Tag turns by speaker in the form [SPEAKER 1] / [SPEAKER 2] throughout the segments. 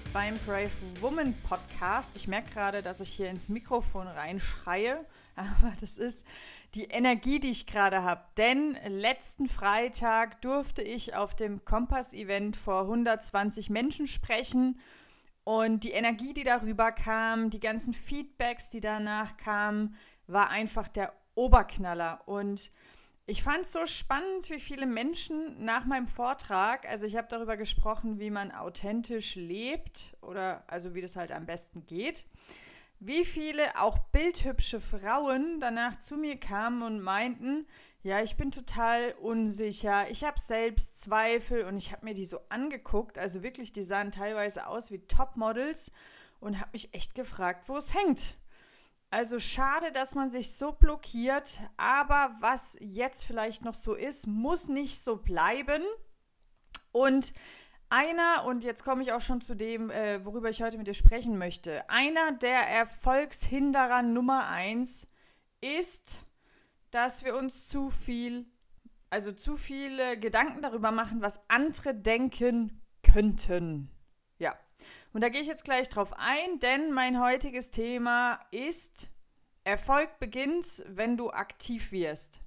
[SPEAKER 1] bist beim Brave Woman Podcast. Ich merke gerade, dass ich hier ins Mikrofon reinschreie, aber das ist die Energie, die ich gerade habe. Denn letzten Freitag durfte ich auf dem Kompass-Event vor 120 Menschen sprechen und die Energie, die darüber kam, die ganzen Feedbacks, die danach kamen, war einfach der Oberknaller und ich fand es so spannend, wie viele Menschen nach meinem Vortrag, also ich habe darüber gesprochen, wie man authentisch lebt oder also wie das halt am besten geht, wie viele auch bildhübsche Frauen danach zu mir kamen und meinten, ja, ich bin total unsicher, ich habe Selbstzweifel und ich habe mir die so angeguckt, also wirklich, die sahen teilweise aus wie Topmodels und habe mich echt gefragt, wo es hängt. Also schade, dass man sich so blockiert, aber was jetzt vielleicht noch so ist, muss nicht so bleiben. Und einer, und jetzt komme ich auch schon zu dem, äh, worüber ich heute mit dir sprechen möchte, einer der Erfolgshinderer Nummer eins ist, dass wir uns zu viel, also zu viele Gedanken darüber machen, was andere denken könnten. Und da gehe ich jetzt gleich drauf ein, denn mein heutiges Thema ist Erfolg beginnt, wenn du aktiv wirst.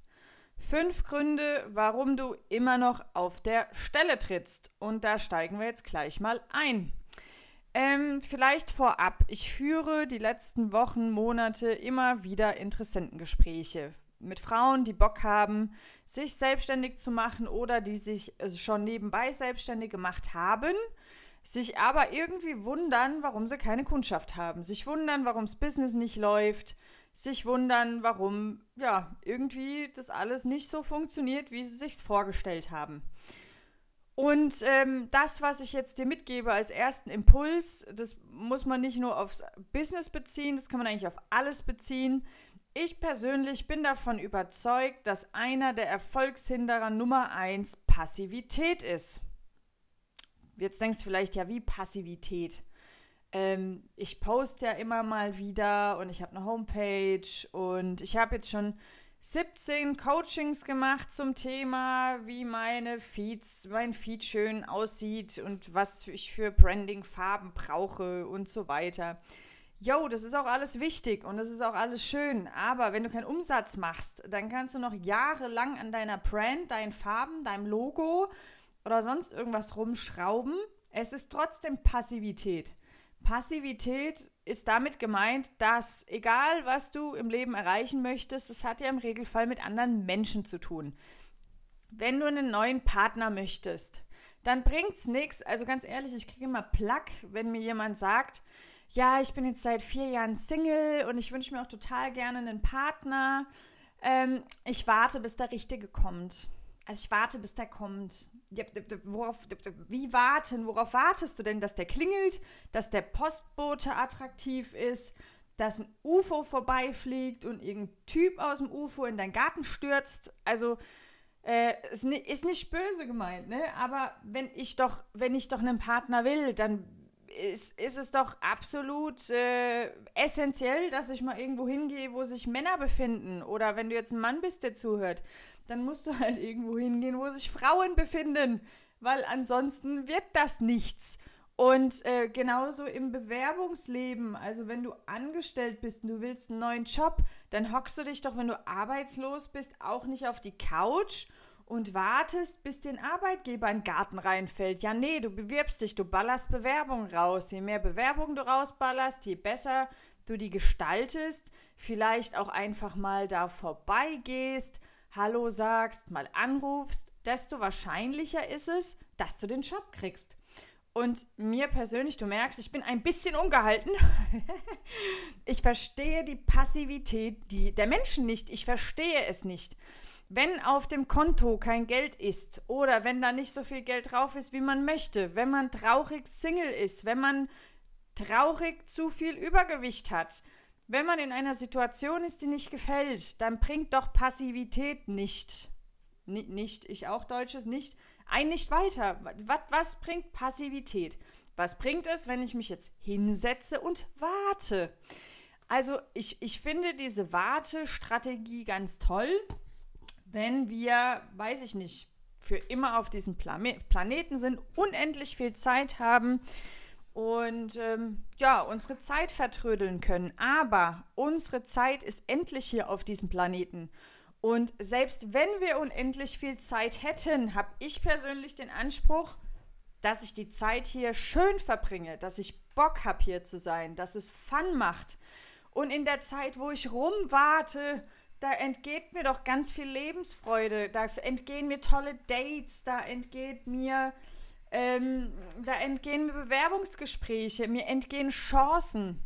[SPEAKER 1] Fünf Gründe, warum du immer noch auf der Stelle trittst. Und da steigen wir jetzt gleich mal ein. Ähm, vielleicht vorab. Ich führe die letzten Wochen, Monate immer wieder Interessentengespräche mit Frauen, die Bock haben, sich selbstständig zu machen oder die sich schon nebenbei selbstständig gemacht haben sich aber irgendwie wundern, warum sie keine Kundschaft haben, sich wundern, warum das Business nicht läuft, sich wundern, warum ja irgendwie das alles nicht so funktioniert, wie sie sich vorgestellt haben. Und ähm, das, was ich jetzt dir mitgebe als ersten Impuls, das muss man nicht nur aufs Business beziehen, das kann man eigentlich auf alles beziehen. Ich persönlich bin davon überzeugt, dass einer der Erfolgshinderer Nummer eins Passivität ist. Jetzt denkst du vielleicht, ja, wie Passivität? Ähm, ich poste ja immer mal wieder und ich habe eine Homepage und ich habe jetzt schon 17 Coachings gemacht zum Thema, wie meine Feeds, mein Feed schön aussieht und was ich für Branding-Farben brauche und so weiter. Jo, das ist auch alles wichtig und das ist auch alles schön. Aber wenn du keinen Umsatz machst, dann kannst du noch jahrelang an deiner Brand, deinen Farben, deinem Logo oder sonst irgendwas rumschrauben. Es ist trotzdem Passivität. Passivität ist damit gemeint, dass egal was du im Leben erreichen möchtest, es hat ja im Regelfall mit anderen Menschen zu tun. Wenn du einen neuen Partner möchtest, dann bringt's nichts. Also ganz ehrlich, ich kriege immer Plack, wenn mir jemand sagt, ja, ich bin jetzt seit vier Jahren Single und ich wünsche mir auch total gerne einen Partner. Ähm, ich warte, bis der Richtige kommt. Also ich warte, bis der kommt. Worauf, wie warten? Worauf wartest du denn, dass der klingelt, dass der Postbote attraktiv ist, dass ein UFO vorbeifliegt und irgendein Typ aus dem UFO in deinen Garten stürzt? Also äh, ist nicht böse gemeint, ne? Aber wenn ich doch, wenn ich doch einen Partner will, dann ist, ist es doch absolut äh, essentiell, dass ich mal irgendwo hingehe, wo sich Männer befinden. Oder wenn du jetzt ein Mann bist, der zuhört, dann musst du halt irgendwo hingehen, wo sich Frauen befinden, weil ansonsten wird das nichts. Und äh, genauso im Bewerbungsleben, also wenn du angestellt bist und du willst einen neuen Job, dann hockst du dich doch, wenn du arbeitslos bist, auch nicht auf die Couch und wartest, bis den Arbeitgeber in den Garten reinfällt. Ja, nee, du bewirbst dich, du ballerst Bewerbungen raus. Je mehr Bewerbungen du rausballerst, je besser du die gestaltest, vielleicht auch einfach mal da vorbeigehst, Hallo sagst, mal anrufst, desto wahrscheinlicher ist es, dass du den Job kriegst. Und mir persönlich, du merkst, ich bin ein bisschen ungehalten. ich verstehe die Passivität die, der Menschen nicht. Ich verstehe es nicht. Wenn auf dem Konto kein Geld ist oder wenn da nicht so viel Geld drauf ist, wie man möchte, wenn man traurig Single ist, wenn man traurig zu viel Übergewicht hat, wenn man in einer Situation ist, die nicht gefällt, dann bringt doch Passivität nicht, N nicht, ich auch Deutsches, nicht, ein nicht weiter. Was, was bringt Passivität? Was bringt es, wenn ich mich jetzt hinsetze und warte? Also ich, ich finde diese Wartestrategie ganz toll, wenn wir, weiß ich nicht, für immer auf diesem Plame Planeten sind, unendlich viel Zeit haben und ähm, ja, unsere Zeit vertrödeln können. Aber unsere Zeit ist endlich hier auf diesem Planeten. Und selbst wenn wir unendlich viel Zeit hätten, habe ich persönlich den Anspruch, dass ich die Zeit hier schön verbringe, dass ich Bock habe hier zu sein, dass es Fun macht. Und in der Zeit, wo ich rumwarte, da entgeht mir doch ganz viel Lebensfreude, da entgehen mir tolle Dates, da entgeht mir, ähm, da entgehen mir Bewerbungsgespräche, mir entgehen Chancen.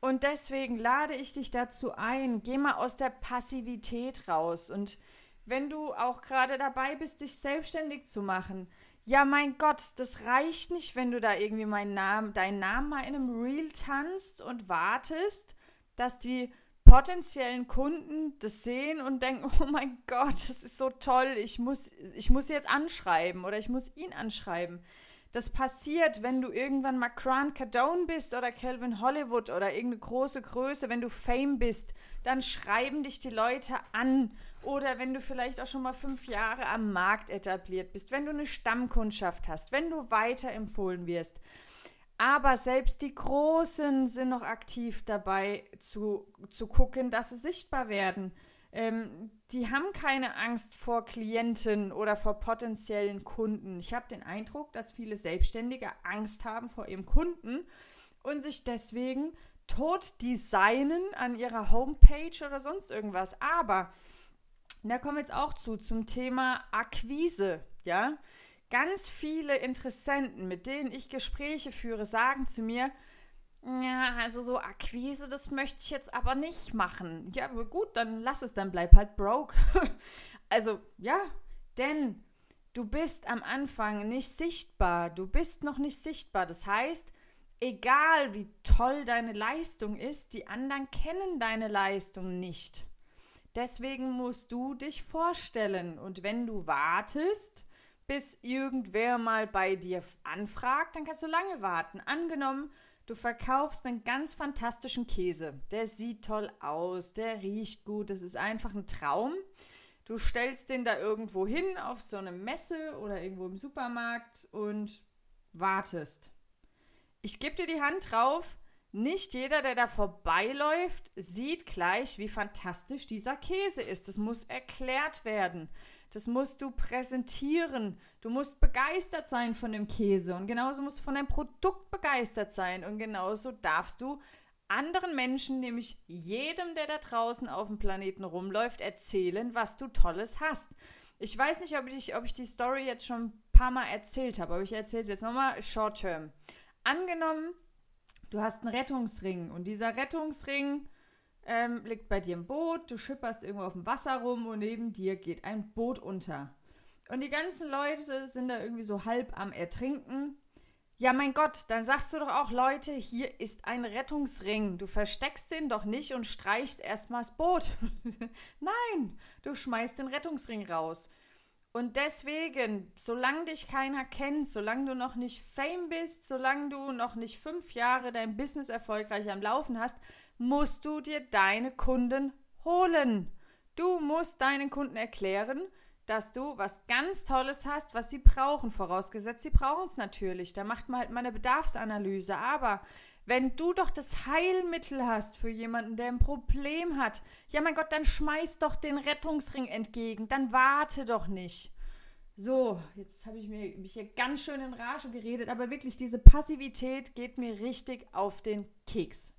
[SPEAKER 1] Und deswegen lade ich dich dazu ein, geh mal aus der Passivität raus. Und wenn du auch gerade dabei bist, dich selbstständig zu machen, ja, mein Gott, das reicht nicht, wenn du da irgendwie meinen Namen, deinen Namen mal in einem Reel tanzt und wartest, dass die potenziellen Kunden das sehen und denken, oh mein Gott, das ist so toll, ich muss, ich muss jetzt anschreiben oder ich muss ihn anschreiben. Das passiert, wenn du irgendwann mal Grant Cardone bist oder Calvin Hollywood oder irgendeine große Größe, wenn du Fame bist, dann schreiben dich die Leute an. Oder wenn du vielleicht auch schon mal fünf Jahre am Markt etabliert bist, wenn du eine Stammkundschaft hast, wenn du weiterempfohlen wirst. Aber selbst die Großen sind noch aktiv dabei zu, zu gucken, dass sie sichtbar werden. Ähm, die haben keine Angst vor Klienten oder vor potenziellen Kunden. Ich habe den Eindruck, dass viele Selbstständige Angst haben vor ihrem Kunden und sich deswegen tot designen an ihrer Homepage oder sonst irgendwas. Aber da kommen wir jetzt auch zu zum Thema Akquise, ja? Ganz viele Interessenten, mit denen ich Gespräche führe, sagen zu mir, ja, also so Akquise, das möchte ich jetzt aber nicht machen. Ja, gut, dann lass es, dann bleib halt broke. also, ja, denn du bist am Anfang nicht sichtbar. Du bist noch nicht sichtbar. Das heißt, egal wie toll deine Leistung ist, die anderen kennen deine Leistung nicht. Deswegen musst du dich vorstellen. Und wenn du wartest, bis irgendwer mal bei dir anfragt, dann kannst du lange warten. Angenommen, du verkaufst einen ganz fantastischen Käse. Der sieht toll aus, der riecht gut, das ist einfach ein Traum. Du stellst den da irgendwo hin auf so eine Messe oder irgendwo im Supermarkt und wartest. Ich gebe dir die Hand drauf, nicht jeder, der da vorbeiläuft, sieht gleich, wie fantastisch dieser Käse ist. Das muss erklärt werden. Das musst du präsentieren. Du musst begeistert sein von dem Käse und genauso musst du von deinem Produkt begeistert sein und genauso darfst du anderen Menschen, nämlich jedem, der da draußen auf dem Planeten rumläuft, erzählen, was du Tolles hast. Ich weiß nicht, ob ich, ob ich die Story jetzt schon ein paar Mal erzählt habe, aber ich erzähle es jetzt nochmal short term. Angenommen, du hast einen Rettungsring und dieser Rettungsring ähm, liegt bei dir im Boot, du schipperst irgendwo auf dem Wasser rum und neben dir geht ein Boot unter. Und die ganzen Leute sind da irgendwie so halb am Ertrinken. Ja, mein Gott, dann sagst du doch auch, Leute, hier ist ein Rettungsring. Du versteckst den doch nicht und streichst erstmal das Boot. Nein, du schmeißt den Rettungsring raus. Und deswegen, solange dich keiner kennt, solange du noch nicht Fame bist, solange du noch nicht fünf Jahre dein Business erfolgreich am Laufen hast, musst du dir deine Kunden holen. Du musst deinen Kunden erklären, dass du was ganz Tolles hast, was sie brauchen, vorausgesetzt, sie brauchen es natürlich. Da macht man halt mal eine Bedarfsanalyse. Aber wenn du doch das Heilmittel hast für jemanden, der ein Problem hat, ja mein Gott, dann schmeiß doch den Rettungsring entgegen, dann warte doch nicht. So, jetzt habe ich mir, mich hier ganz schön in Rage geredet, aber wirklich, diese Passivität geht mir richtig auf den Keks.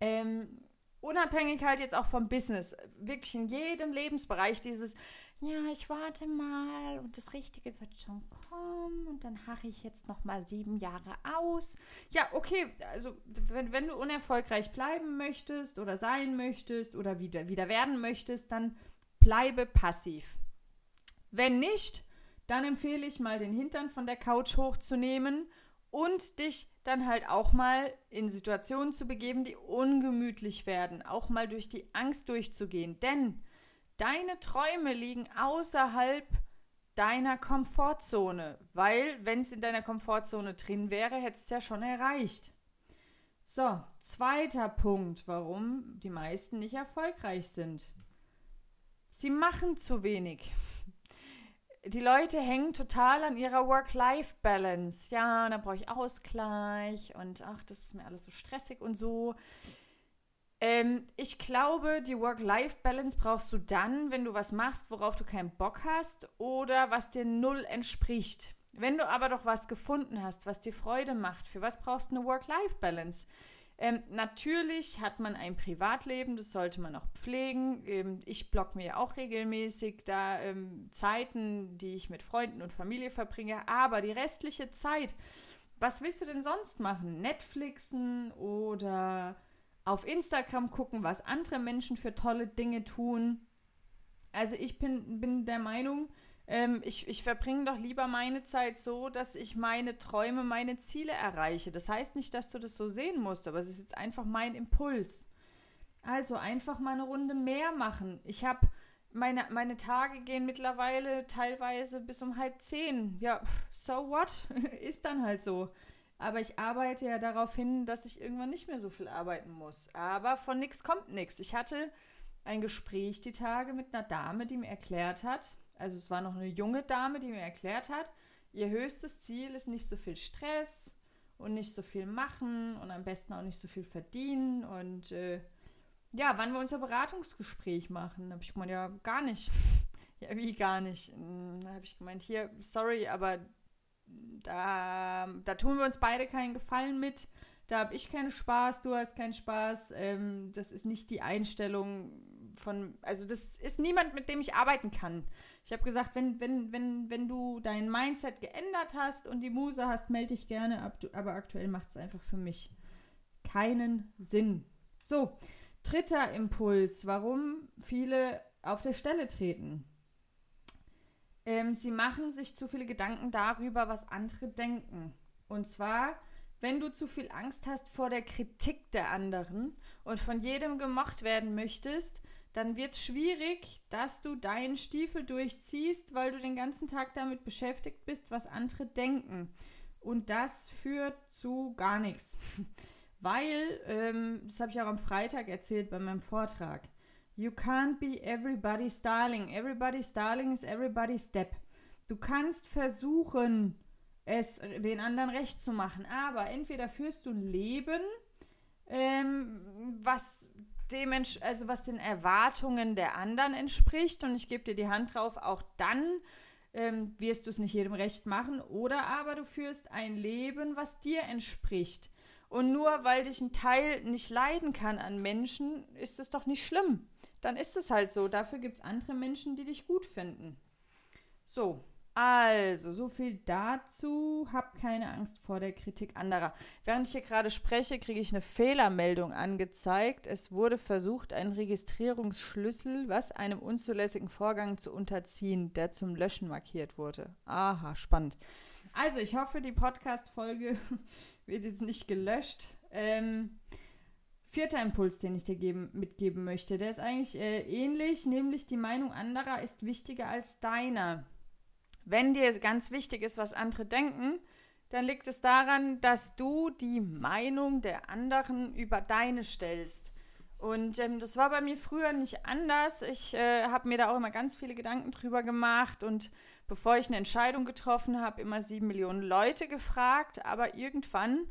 [SPEAKER 1] Ähm, unabhängig halt jetzt auch vom Business, wirklich in jedem Lebensbereich dieses, ja, ich warte mal und das Richtige wird schon kommen und dann harre ich jetzt noch mal sieben Jahre aus. Ja, okay, also wenn, wenn du unerfolgreich bleiben möchtest oder sein möchtest oder wieder, wieder werden möchtest, dann bleibe passiv. Wenn nicht, dann empfehle ich mal den Hintern von der Couch hochzunehmen und dich dann halt auch mal in Situationen zu begeben, die ungemütlich werden, auch mal durch die Angst durchzugehen. Denn deine Träume liegen außerhalb deiner Komfortzone, weil wenn es in deiner Komfortzone drin wäre, hättest du es ja schon erreicht. So, zweiter Punkt, warum die meisten nicht erfolgreich sind. Sie machen zu wenig. Die Leute hängen total an ihrer Work-Life-Balance. Ja, da brauche ich Ausgleich und ach, das ist mir alles so stressig und so. Ähm, ich glaube, die Work-Life-Balance brauchst du dann, wenn du was machst, worauf du keinen Bock hast oder was dir null entspricht. Wenn du aber doch was gefunden hast, was dir Freude macht, für was brauchst du eine Work-Life-Balance? Ähm, natürlich hat man ein Privatleben, das sollte man auch pflegen. Ähm, ich blocke mir auch regelmäßig da ähm, Zeiten, die ich mit Freunden und Familie verbringe. Aber die restliche Zeit, was willst du denn sonst machen? Netflixen oder auf Instagram gucken, was andere Menschen für tolle Dinge tun? Also ich bin, bin der Meinung, ähm, ich, ich verbringe doch lieber meine Zeit so, dass ich meine Träume, meine Ziele erreiche. Das heißt nicht, dass du das so sehen musst, aber es ist jetzt einfach mein Impuls. Also einfach mal eine Runde mehr machen. Ich habe meine, meine Tage gehen mittlerweile teilweise bis um halb zehn. Ja, so what? ist dann halt so. Aber ich arbeite ja darauf hin, dass ich irgendwann nicht mehr so viel arbeiten muss. Aber von nichts kommt nichts. Ich hatte ein Gespräch die Tage mit einer Dame, die mir erklärt hat, also es war noch eine junge Dame, die mir erklärt hat, ihr höchstes Ziel ist nicht so viel Stress und nicht so viel machen und am besten auch nicht so viel verdienen und äh, ja, wann wir unser Beratungsgespräch machen, habe ich gemeint, ja, gar nicht. ja, wie gar nicht? Da habe ich gemeint, hier, sorry, aber da, da tun wir uns beide keinen Gefallen mit. Da habe ich keinen Spaß, du hast keinen Spaß. Ähm, das ist nicht die Einstellung von, also das ist niemand, mit dem ich arbeiten kann. Ich habe gesagt, wenn, wenn, wenn, wenn du dein Mindset geändert hast und die Muse hast, melde dich gerne aber aktuell macht es einfach für mich keinen Sinn. So, dritter Impuls, warum viele auf der Stelle treten. Ähm, sie machen sich zu viele Gedanken darüber, was andere denken. Und zwar, wenn du zu viel Angst hast vor der Kritik der anderen und von jedem gemocht werden möchtest, dann wird es schwierig, dass du deinen Stiefel durchziehst, weil du den ganzen Tag damit beschäftigt bist, was andere denken. Und das führt zu gar nichts. Weil, ähm, das habe ich auch am Freitag erzählt bei meinem Vortrag, you can't be everybody's darling. Everybody's darling is everybody's step. Du kannst versuchen, es den anderen recht zu machen, aber entweder führst du ein Leben, ähm, was dem, also was den Erwartungen der anderen entspricht. Und ich gebe dir die Hand drauf, auch dann ähm, wirst du es nicht jedem recht machen. Oder aber du führst ein Leben, was dir entspricht. Und nur weil dich ein Teil nicht leiden kann an Menschen, ist es doch nicht schlimm. Dann ist es halt so. Dafür gibt es andere Menschen, die dich gut finden. So, also, so viel dazu. Hab keine Angst vor der Kritik anderer. Während ich hier gerade spreche, kriege ich eine Fehlermeldung angezeigt. Es wurde versucht, einen Registrierungsschlüssel, was einem unzulässigen Vorgang zu unterziehen, der zum Löschen markiert wurde. Aha, spannend. Also, ich hoffe, die Podcast-Folge wird jetzt nicht gelöscht. Ähm, vierter Impuls, den ich dir geben, mitgeben möchte, der ist eigentlich äh, ähnlich, nämlich die Meinung anderer ist wichtiger als deiner. Wenn dir ganz wichtig ist, was andere denken, dann liegt es daran, dass du die Meinung der anderen über deine stellst. Und ähm, das war bei mir früher nicht anders. Ich äh, habe mir da auch immer ganz viele Gedanken drüber gemacht und bevor ich eine Entscheidung getroffen habe, immer sieben Millionen Leute gefragt. Aber irgendwann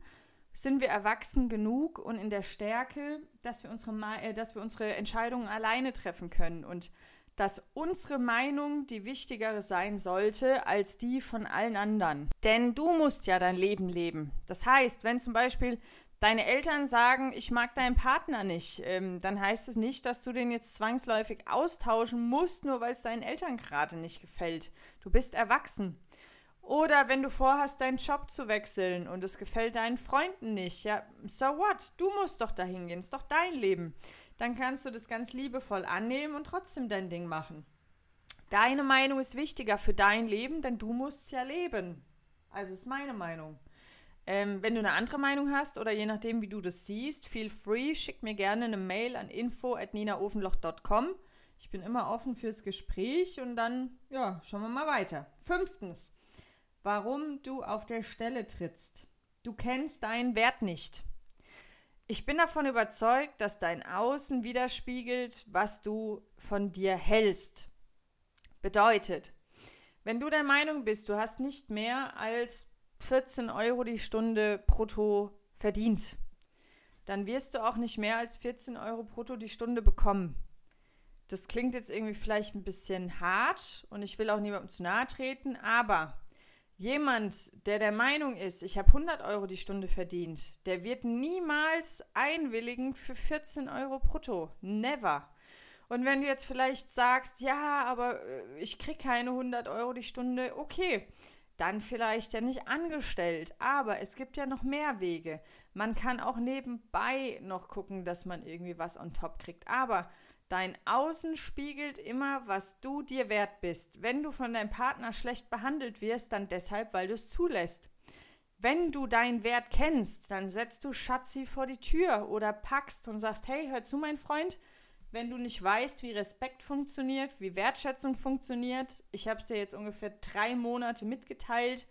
[SPEAKER 1] sind wir erwachsen genug und in der Stärke, dass wir unsere, äh, dass wir unsere Entscheidungen alleine treffen können. Und dass unsere Meinung die wichtigere sein sollte als die von allen anderen. Denn du musst ja dein Leben leben. Das heißt, wenn zum Beispiel deine Eltern sagen, ich mag deinen Partner nicht, ähm, dann heißt es nicht, dass du den jetzt zwangsläufig austauschen musst, nur weil es deinen Eltern gerade nicht gefällt. Du bist erwachsen. Oder wenn du vorhast, deinen Job zu wechseln und es gefällt deinen Freunden nicht, ja, so what? Du musst doch dahin gehen, ist doch dein Leben dann kannst du das ganz liebevoll annehmen und trotzdem dein Ding machen. Deine Meinung ist wichtiger für dein Leben, denn du musst es ja leben. Also ist meine Meinung. Ähm, wenn du eine andere Meinung hast oder je nachdem, wie du das siehst, feel free, schick mir gerne eine Mail an info.ninaofenloch.com. Ich bin immer offen fürs Gespräch und dann, ja, schauen wir mal weiter. Fünftens, warum du auf der Stelle trittst. Du kennst deinen Wert nicht. Ich bin davon überzeugt, dass dein Außen widerspiegelt, was du von dir hältst. Bedeutet, Wenn du der Meinung bist, du hast nicht mehr als 14 Euro die Stunde brutto verdient, dann wirst du auch nicht mehr als 14 Euro brutto die Stunde bekommen. Das klingt jetzt irgendwie vielleicht ein bisschen hart und ich will auch niemandem zu nahe treten, aber jemand, der der Meinung ist, ich habe 100 Euro die Stunde verdient, der wird niemals einwilligen für 14 Euro brutto. Never. Und wenn du jetzt vielleicht sagst, ja, aber äh, ich kriege keine 100 Euro die Stunde, okay, dann vielleicht ja nicht angestellt. Aber es gibt ja noch mehr Wege. Man kann auch nebenbei noch gucken, dass man irgendwie was on top kriegt. Aber dein Außen spiegelt immer, was du dir wert bist. Wenn du von deinem Partner schlecht behandelt wirst, dann deshalb, weil du es zulässt. Wenn du deinen Wert kennst, dann setzt du Schatzi vor die Tür oder packst und sagst, hey, hör zu, mein Freund, wenn du nicht weißt, wie Respekt funktioniert, wie Wertschätzung funktioniert, ich habe es dir jetzt ungefähr drei Monate mitgeteilt,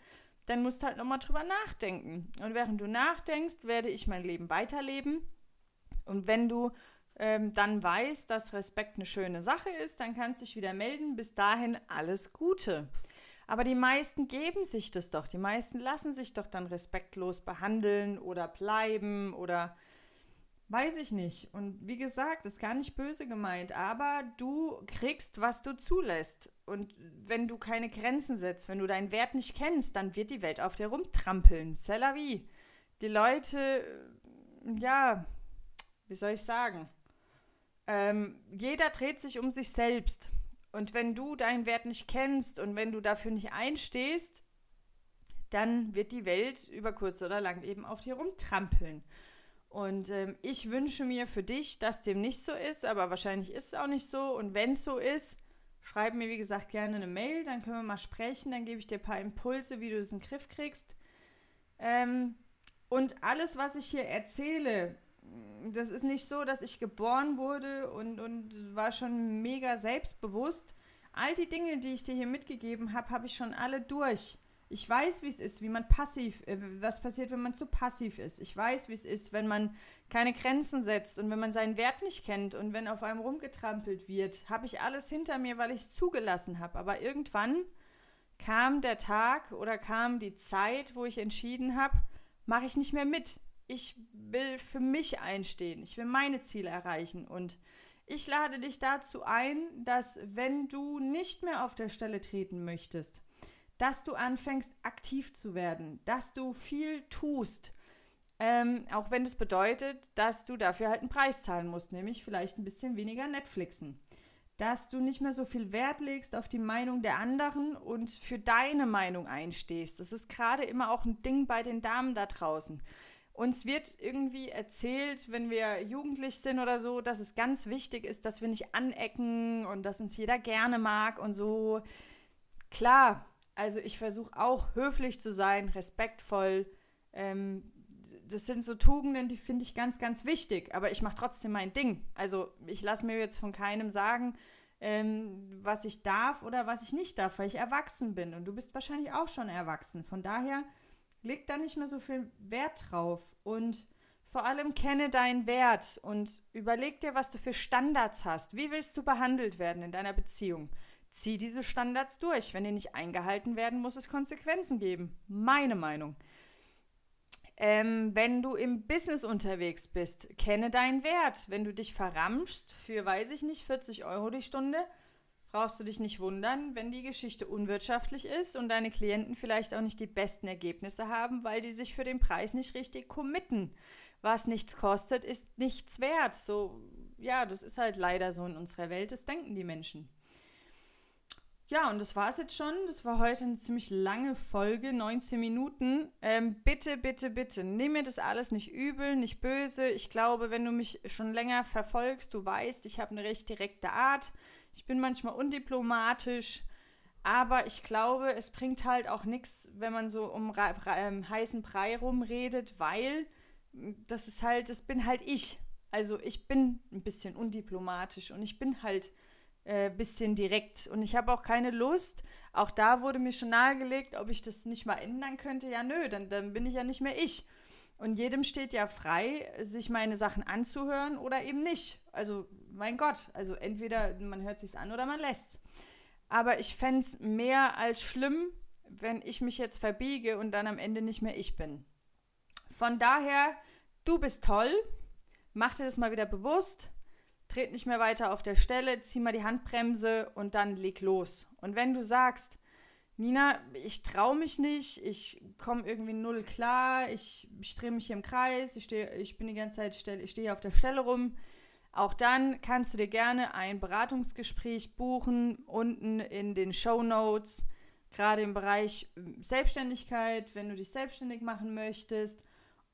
[SPEAKER 1] dann musst du halt nochmal drüber nachdenken. Und während du nachdenkst, werde ich mein Leben weiterleben. Und wenn du ähm, dann weißt, dass Respekt eine schöne Sache ist, dann kannst du dich wieder melden. Bis dahin alles Gute. Aber die meisten geben sich das doch. Die meisten lassen sich doch dann respektlos behandeln oder bleiben oder Weiß ich nicht. Und wie gesagt, ist gar nicht böse gemeint, aber du kriegst, was du zulässt. Und wenn du keine Grenzen setzt, wenn du deinen Wert nicht kennst, dann wird die Welt auf dir rumtrampeln. C'est la vie. Die Leute, ja, wie soll ich sagen? Ähm, jeder dreht sich um sich selbst. Und wenn du deinen Wert nicht kennst und wenn du dafür nicht einstehst, dann wird die Welt über kurz oder lang eben auf dir rumtrampeln. Und ähm, ich wünsche mir für dich, dass dem nicht so ist, aber wahrscheinlich ist es auch nicht so. Und wenn es so ist, schreib mir, wie gesagt, gerne eine Mail, dann können wir mal sprechen, dann gebe ich dir ein paar Impulse, wie du das in den Griff kriegst. Ähm, und alles, was ich hier erzähle, das ist nicht so, dass ich geboren wurde und, und war schon mega selbstbewusst. All die Dinge, die ich dir hier mitgegeben habe, habe ich schon alle durch. Ich weiß, wie es ist, wie man passiv, äh, was passiert, wenn man zu passiv ist. Ich weiß, wie es ist, wenn man keine Grenzen setzt und wenn man seinen Wert nicht kennt und wenn auf einem rumgetrampelt wird. Habe ich alles hinter mir, weil ich es zugelassen habe. Aber irgendwann kam der Tag oder kam die Zeit, wo ich entschieden habe, mache ich nicht mehr mit. Ich will für mich einstehen. Ich will meine Ziele erreichen. Und ich lade dich dazu ein, dass wenn du nicht mehr auf der Stelle treten möchtest, dass du anfängst, aktiv zu werden, dass du viel tust. Ähm, auch wenn es das bedeutet, dass du dafür halt einen Preis zahlen musst, nämlich vielleicht ein bisschen weniger Netflixen. Dass du nicht mehr so viel Wert legst auf die Meinung der anderen und für deine Meinung einstehst. Das ist gerade immer auch ein Ding bei den Damen da draußen. Uns wird irgendwie erzählt, wenn wir jugendlich sind oder so, dass es ganz wichtig ist, dass wir nicht anecken und dass uns jeder gerne mag und so. Klar, also ich versuche auch höflich zu sein, respektvoll. Ähm, das sind so Tugenden, die finde ich ganz, ganz wichtig. Aber ich mache trotzdem mein Ding. Also ich lasse mir jetzt von keinem sagen, ähm, was ich darf oder was ich nicht darf, weil ich erwachsen bin. Und du bist wahrscheinlich auch schon erwachsen. Von daher leg da nicht mehr so viel Wert drauf. Und vor allem kenne deinen Wert und überleg dir, was du für Standards hast. Wie willst du behandelt werden in deiner Beziehung? zieh diese Standards durch. Wenn die nicht eingehalten werden, muss es Konsequenzen geben. Meine Meinung. Ähm, wenn du im Business unterwegs bist, kenne deinen Wert. Wenn du dich verramschst für, weiß ich nicht, 40 Euro die Stunde, brauchst du dich nicht wundern, wenn die Geschichte unwirtschaftlich ist und deine Klienten vielleicht auch nicht die besten Ergebnisse haben, weil die sich für den Preis nicht richtig committen. Was nichts kostet, ist nichts wert. So, ja, das ist halt leider so in unserer Welt, das denken die Menschen. Ja, und das war es jetzt schon. Das war heute eine ziemlich lange Folge, 19 Minuten. Ähm, bitte, bitte, bitte, nimm mir das alles nicht übel, nicht böse. Ich glaube, wenn du mich schon länger verfolgst, du weißt, ich habe eine recht direkte Art. Ich bin manchmal undiplomatisch. Aber ich glaube, es bringt halt auch nichts, wenn man so um ähm, heißen Brei rumredet, weil das ist halt, das bin halt ich. Also ich bin ein bisschen undiplomatisch und ich bin halt äh, bisschen direkt. Und ich habe auch keine Lust. Auch da wurde mir schon nahegelegt, ob ich das nicht mal ändern könnte. Ja, nö, dann, dann bin ich ja nicht mehr ich. Und jedem steht ja frei, sich meine Sachen anzuhören oder eben nicht. Also, mein Gott, also entweder man hört sich's an oder man lässt's. aber ich fände es mehr als schlimm, wenn ich mich jetzt verbiege und dann am Ende nicht mehr ich bin. Von daher, du bist toll, mach dir das mal wieder bewusst, tret nicht mehr weiter auf der Stelle, zieh mal die Handbremse und dann leg los. Und wenn du sagst, Nina, ich traue mich nicht, ich komme irgendwie null klar, ich, ich drehe mich hier im Kreis, ich, steh, ich bin die ganze Zeit, ich stehe hier auf der Stelle rum, auch dann kannst du dir gerne ein Beratungsgespräch buchen, unten in den Show Notes, gerade im Bereich ähm, Selbstständigkeit, wenn du dich selbstständig machen möchtest.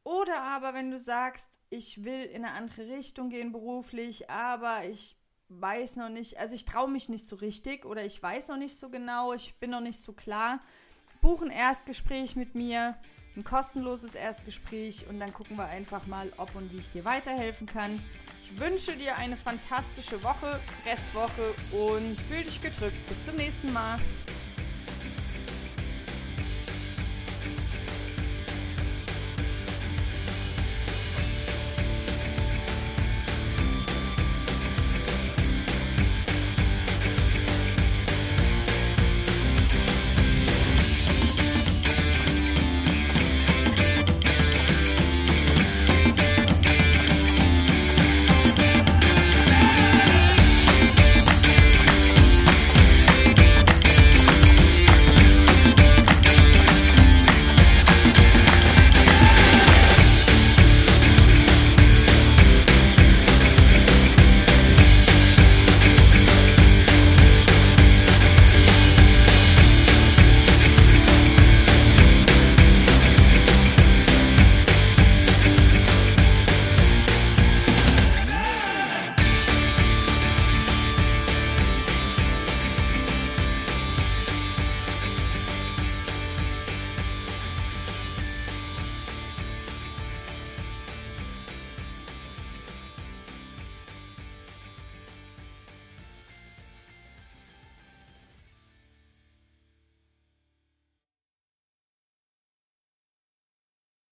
[SPEAKER 1] Oder aber wenn du sagst, ich will in eine andere Richtung gehen beruflich, aber ich weiß noch nicht, also ich traue mich nicht so richtig oder ich weiß noch nicht so genau, ich bin noch nicht so klar. Buch ein Erstgespräch mit mir, ein kostenloses Erstgespräch und dann gucken wir einfach mal, ob und wie ich dir weiterhelfen kann. Ich wünsche dir eine fantastische Woche, Restwoche und fühl dich gedrückt. Bis zum nächsten Mal.